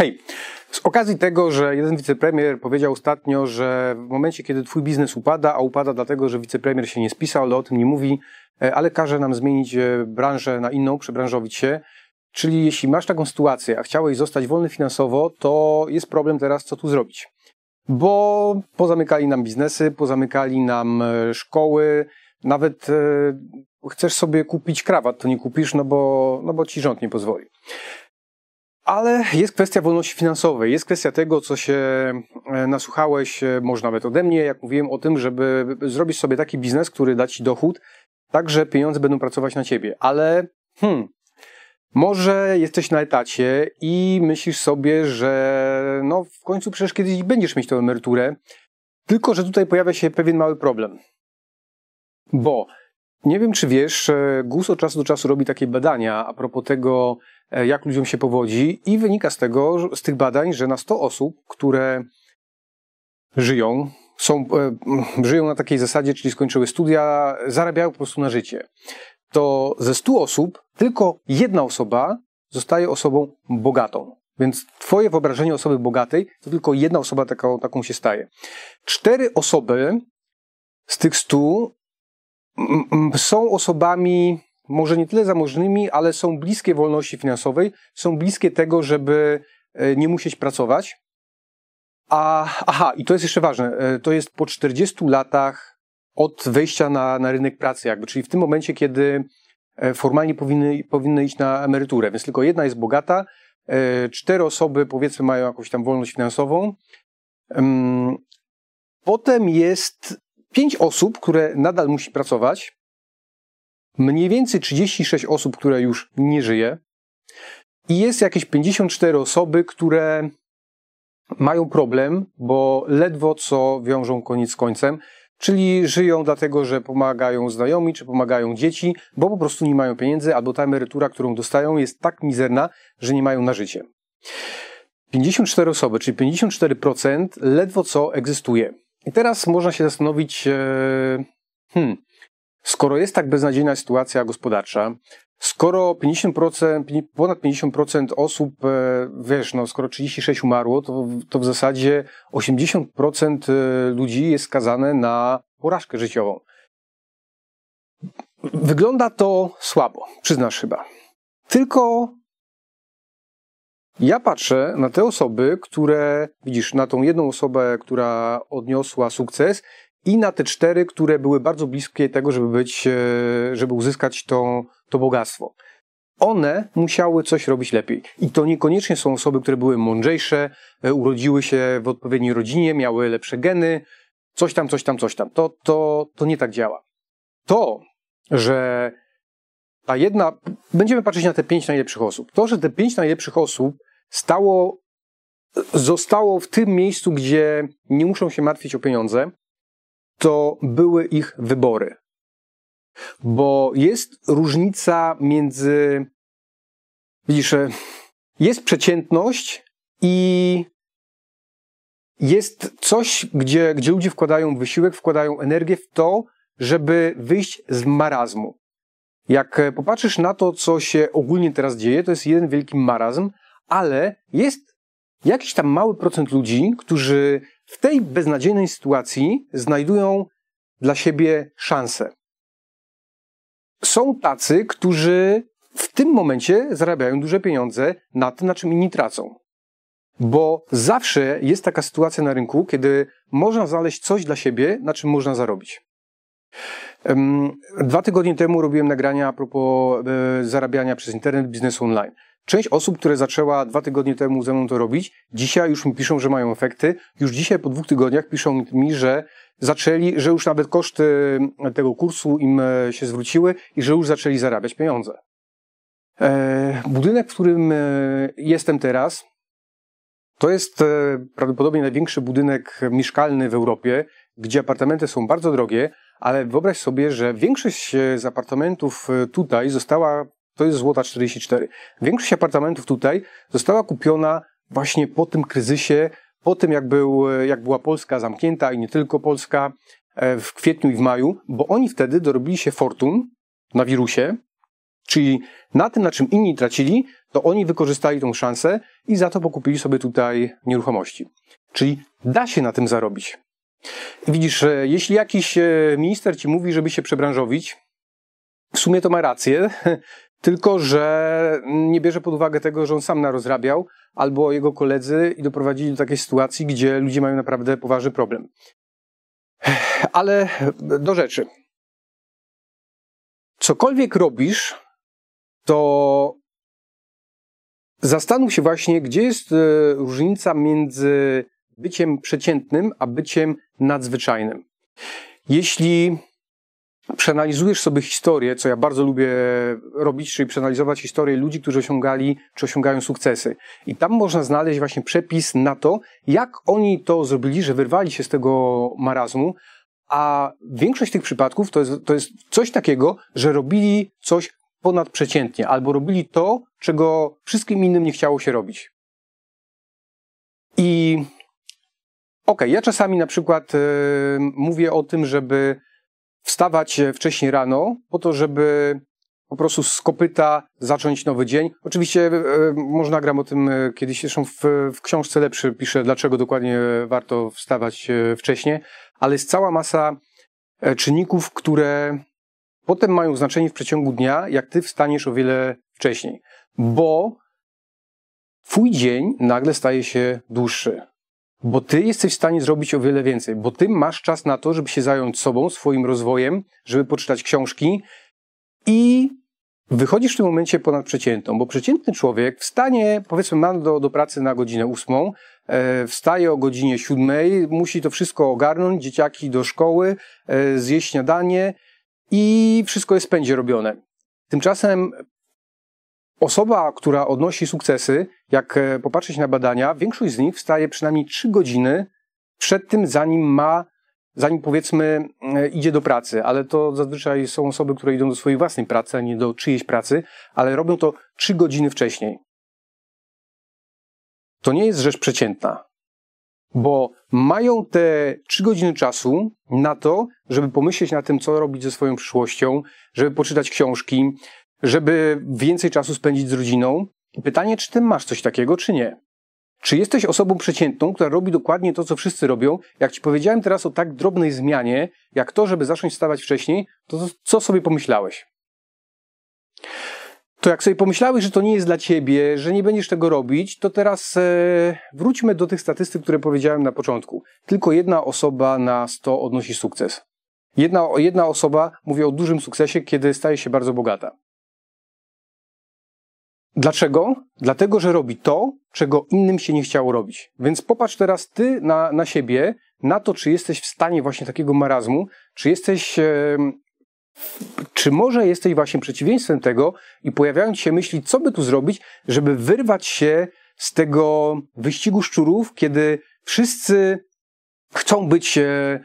Hej, z okazji tego, że jeden wicepremier powiedział ostatnio, że w momencie, kiedy twój biznes upada, a upada dlatego, że wicepremier się nie spisał, ale o tym nie mówi, e, ale każe nam zmienić e, branżę na inną, przebranżowić się. Czyli jeśli masz taką sytuację, a chciałeś zostać wolny finansowo, to jest problem teraz, co tu zrobić. Bo pozamykali nam biznesy, pozamykali nam e, szkoły, nawet chcesz sobie kupić krawat, to nie kupisz, no bo, no bo ci rząd nie pozwoli. Ale jest kwestia wolności finansowej, jest kwestia tego, co się e, nasłuchałeś, e, może nawet ode mnie, jak mówiłem o tym, żeby zrobić sobie taki biznes, który da ci dochód, tak że pieniądze będą pracować na ciebie. Ale hmm, może jesteś na etacie i myślisz sobie, że no w końcu przecież kiedyś będziesz mieć tę emeryturę, tylko że tutaj pojawia się pewien mały problem. Bo nie wiem, czy wiesz, GUS od czasu do czasu robi takie badania a propos tego, e, jak ludziom się powodzi, i wynika z tego, z tych badań, że na 100 osób, które żyją, są, e, żyją na takiej zasadzie, czyli skończyły studia, zarabiają po prostu na życie, to ze 100 osób tylko jedna osoba zostaje osobą bogatą. Więc twoje wyobrażenie osoby bogatej to tylko jedna osoba taką, taką się staje. Cztery osoby z tych stu są osobami może nie tyle zamożnymi, ale są bliskie wolności finansowej, są bliskie tego, żeby e, nie musieć pracować. A, aha, i to jest jeszcze ważne, e, to jest po 40 latach od wejścia na, na rynek pracy, jakby, czyli w tym momencie, kiedy e, formalnie powinny, powinny iść na emeryturę, więc tylko jedna jest bogata, cztery osoby powiedzmy mają jakąś tam wolność finansową. Potem jest pięć osób, które nadal musi pracować, mniej więcej 36 osób, które już nie żyje i jest jakieś 54 osoby, które mają problem, bo ledwo co wiążą koniec z końcem, czyli żyją dlatego, że pomagają znajomi, czy pomagają dzieci, bo po prostu nie mają pieniędzy, albo ta emerytura, którą dostają, jest tak mizerna, że nie mają na życie. 54 osoby, czyli 54% ledwo co egzystuje. I teraz można się zastanowić, e, hmm, skoro jest tak beznadziejna sytuacja gospodarcza, skoro 50%, ponad 50% osób, e, wiesz, no, skoro 36 umarło, to, to w zasadzie 80% e, ludzi jest skazane na porażkę życiową. Wygląda to słabo, przyznasz chyba. Tylko ja patrzę na te osoby, które, widzisz, na tą jedną osobę, która odniosła sukces i na te cztery, które były bardzo bliskie tego, żeby być, e, żeby uzyskać to, to bogactwo. One musiały coś robić lepiej. I to niekoniecznie są osoby, które były mądrzejsze, e, urodziły się w odpowiedniej rodzinie, miały lepsze geny, coś tam, coś tam, coś tam. To, to, to nie tak działa. To, że ta jedna, będziemy patrzeć na te pięć najlepszych osób. To, że te pięć najlepszych osób stało, zostało w tym miejscu, gdzie nie muszą się martwić o pieniądze, to były ich wybory. Bo jest różnica między, widzisz, e, jest przeciętność i jest coś, gdzie, gdzie ludzie wkładają wysiłek, wkładają energię w to, żeby wyjść z marazmu. Jak e, popatrzysz na to, co się ogólnie teraz dzieje, to jest jeden wielki marazm, ale jest jakiś tam mały procent ludzi, którzy w tej beznadziejnej sytuacji znajdują dla siebie szansę. Są tacy, którzy w tym momencie zarabiają duże pieniądze na tym, na czym inni tracą. Bo zawsze jest taka sytuacja na rynku, kiedy można znaleźć coś dla siebie, na czym można zarobić. Dwa tygodnie temu robiłem nagrania a propos e, zarabiania przez internet, biznesu online. Część osób, które zaczęła dwa tygodnie temu ze mną to robić, dzisiaj już mi piszą, że mają efekty. Już dzisiaj po dwóch tygodniach piszą mi, że zaczęli, że już nawet koszty tego kursu im e, się zwróciły i że już zaczęli zarabiać pieniądze. E, budynek, w którym e, jestem teraz, to jest prawdopodobnie największy budynek mieszkalny w Europie, gdzie apartamenty są bardzo drogie, ale wyobraź sobie, że większość z apartamentów tutaj została to jest złota 44. Większość apartamentów tutaj została kupiona właśnie po tym kryzysie, po tym jak, był, jak była Polska zamknięta i nie tylko Polska e, w kwietniu i w maju, bo oni wtedy dorobili się fortun na wirusie Czyli na tym, na czym inni tracili, to oni wykorzystali tą szansę i za to pokupili sobie tutaj nieruchomości. Czyli da się na tym zarobić. Widzisz, jeśli jakiś e, minister ci mówi, żeby się przebranżowić, w sumie to ma rację, tylko że nie bierze pod uwagę tego, że on sam narozrabiał, albo jego koledzy i doprowadzili do takiej sytuacji, gdzie ludzie mają naprawdę poważny problem. Ale do rzeczy. Cokolwiek robisz, to zastanów się właśnie, gdzie jest e, różnica między byciem przeciętnym, a byciem nadzwyczajnym. Jeśli przeanalizujesz sobie historię, co ja bardzo lubię robić, czyli przeanalizować historię ludzi, którzy osiągali czy osiągają sukcesy. I tam można znaleźć właśnie przepis na to, jak oni to zrobili, że wyrwali się z tego marazmu, a większość tych przypadków to jest, to jest coś takiego, że robili coś ponadprzeciętnie, albo robili to, czego wszystkim innym nie chciało się robić. I okej, okay, ja czasami na przykład yy, mówię o tym, żeby wstawać wcześniej rano, po to, żeby po prostu z kopyta zacząć nowy dzień. Oczywiście e, można gram o tym e, kiedyś, zresztą w, w książce lepszy piszę, dlaczego dokładnie warto wstawać e, wcześniej, ale jest cała masa czynników, które potem mają znaczenie w przeciągu dnia, jak ty wstaniesz o wiele wcześniej, bo twój dzień nagle staje się dłuższy. Bo ty jesteś w stanie zrobić o wiele więcej, bo ty masz czas na to, żeby się zająć sobą, swoim rozwojem, żeby poczytać książki i wychodzisz w tym momencie ponad przeciętną, bo przeciętny człowiek wstanie, powiedzmy, ma do, do pracy na godzinę ósmą, e, wstaje o godzinie siódmej, musi to wszystko ogarnąć, dzieciaki do szkoły, e, zjeść śniadanie i wszystko jest pędzie robione. Tymczasem Osoba, która odnosi sukcesy, jak e, popatrzeć na badania, większość z nich wstaje przynajmniej 3 godziny przed tym, zanim ma, zanim powiedzmy e, idzie do pracy, ale to zazwyczaj są osoby, które idą do swojej własnej pracy, a nie do czyjejś pracy, ale robią to 3 godziny wcześniej. To nie jest rzecz przeciętna, bo mają te 3 godziny czasu na to, żeby pomyśleć na tym, co robić ze swoją przyszłością, żeby poczytać książki, żeby więcej czasu spędzić z rodziną. Pytanie, czy ty masz coś takiego, czy nie? Czy jesteś osobą przeciętną, która robi dokładnie to, co wszyscy robią? Jak ci powiedziałem teraz o tak drobnej zmianie, jak to, żeby zacząć wstawać wcześniej, to co sobie pomyślałeś? To jak sobie pomyślałeś, że to nie jest dla ciebie, że nie będziesz tego robić, to teraz e, wróćmy do tych statystyk, które powiedziałem na początku. Tylko jedna osoba na 100 odnosi sukces. Jedna, jedna osoba mówi o dużym sukcesie, kiedy staje się bardzo bogata. Dlaczego? Dlatego, że robi to, czego innym się nie chciało robić. Więc popatrz teraz ty na, na siebie, na to, czy jesteś w stanie właśnie takiego marazmu, czy jesteś, e, czy może jesteś właśnie przeciwieństwem tego i pojawiają ci się myśli, co by tu zrobić, żeby wyrwać się z tego wyścigu szczurów, kiedy wszyscy chcą być e,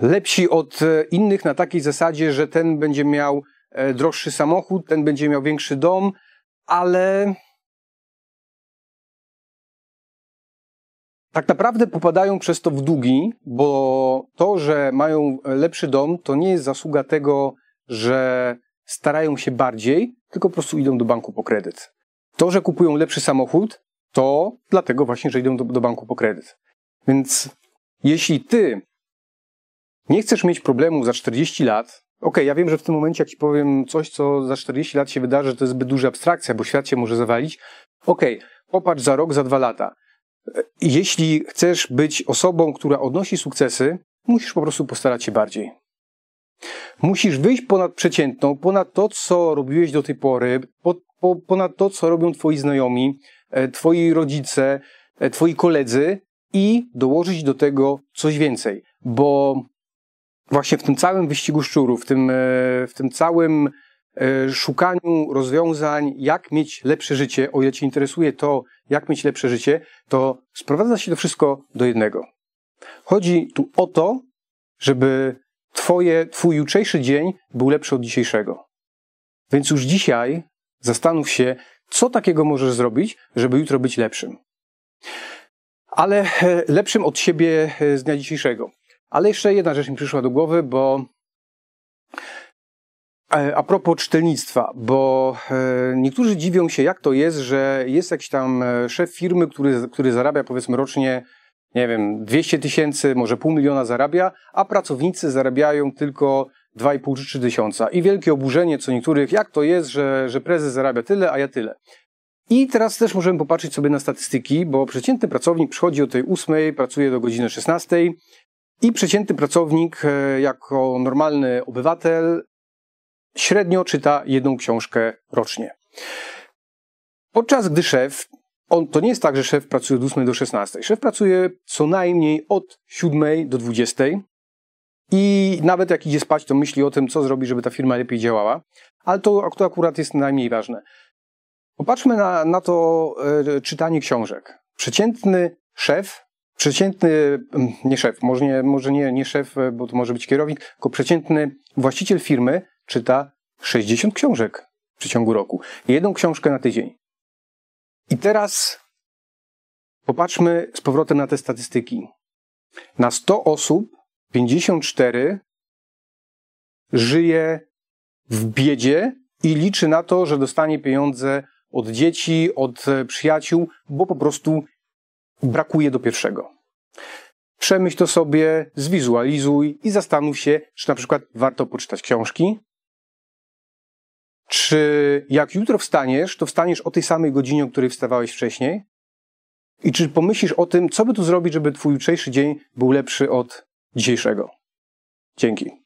lepsi od innych na takiej zasadzie, że ten będzie miał E, droższy samochód, ten będzie miał większy dom, ale tak naprawdę popadają przez to w długi, bo to, że mają lepszy dom, to nie jest zasługa tego, że starają się bardziej, tylko po prostu idą do banku po kredyt. To, że kupują lepszy samochód, to dlatego właśnie, że idą do, do banku po kredyt. Więc jeśli ty nie chcesz mieć problemu za 40 lat, Okej, okay, ja wiem, że w tym momencie, jak ci powiem coś, co za 40 lat się wydarzy, to jest zbyt duża abstrakcja, bo świat się może zawalić. Okej, okay, popatrz za rok, za dwa lata. Jeśli chcesz być osobą, która odnosi sukcesy, musisz po prostu postarać się bardziej. Musisz wyjść ponad przeciętną, ponad to, co robiłeś do tej pory, po, po, ponad to, co robią twoi znajomi, e, twoi rodzice, e, twoi koledzy i dołożyć do tego coś więcej, bo właśnie w tym całym wyścigu szczurów, w tym, e, w tym całym e, szukaniu rozwiązań, jak mieć lepsze życie, o ile Cię interesuje to, jak mieć lepsze życie, to sprowadza się to wszystko do jednego. Chodzi tu o to, żeby twoje, Twój jutrzejszy dzień był lepszy od dzisiejszego. Więc już dzisiaj zastanów się, co takiego możesz zrobić, żeby jutro być lepszym. Ale e, lepszym od siebie z dnia dzisiejszego. Ale jeszcze jedna rzecz mi przyszła do głowy, bo E, a propos czytelnictwa, bo e, niektórzy dziwią się, jak to jest, że jest jakiś tam e, szef firmy, który, który zarabia powiedzmy rocznie, nie wiem, 200 tysięcy, może pół miliona zarabia, a pracownicy zarabiają tylko 2,5 czy 3 tysiąca. I wielkie oburzenie co niektórych, jak to jest, że, że prezes zarabia tyle, a ja tyle. I teraz też możemy popatrzeć sobie na statystyki, bo przeciętny pracownik przychodzi o tej 8, pracuje do godziny 16 i przeciętny pracownik jako normalny obywatel średnio czyta jedną książkę rocznie. Podczas gdy szef, on, to nie jest tak, że szef pracuje od 8 do 16. Szef pracuje co najmniej od 7 do 20 i nawet jak idzie spać, to myśli o tym, co zrobi, żeby ta firma lepiej działała, ale to, to akurat jest najmniej ważne. Popatrzmy na, na to e, czytanie książek. Przeciętny szef, przeciętny, mm, nie szef, może, nie, może nie, nie szef, e, bo to może być kierownik, tylko przeciętny właściciel firmy czyta 60 książek w przeciągu roku. Jedną książkę na tydzień. I teraz popatrzmy z powrotem na te statystyki. Na 100 osób 54 żyje w biedzie i liczy na to, że dostanie pieniądze od dzieci, od przyjaciół, bo po prostu brakuje do pierwszego. Przemyśl to sobie, zwizualizuj i zastanów się, czy na przykład warto poczytać książki, czy jak jutro wstaniesz, to wstaniesz o tej samej godzinie, o której wstawałeś wcześniej? I czy pomyślisz o tym, co by tu zrobić, żeby twój jutrzejszy dzień był lepszy od dzisiejszego? Dzięki.